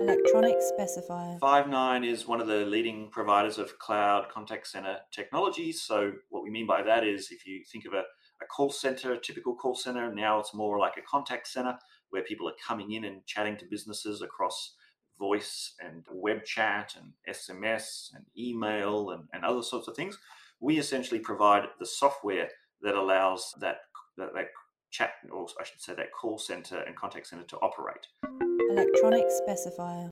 Electronic specifier. Five9 is one of the leading providers of cloud contact center technologies. So, what we mean by that is if you think of a, a call center, a typical call center, now it's more like a contact center where people are coming in and chatting to businesses across voice and web chat and SMS and email and, and other sorts of things. We essentially provide the software that allows that, that, that chat, or I should say, that call center and contact center to operate. Electronic specifier.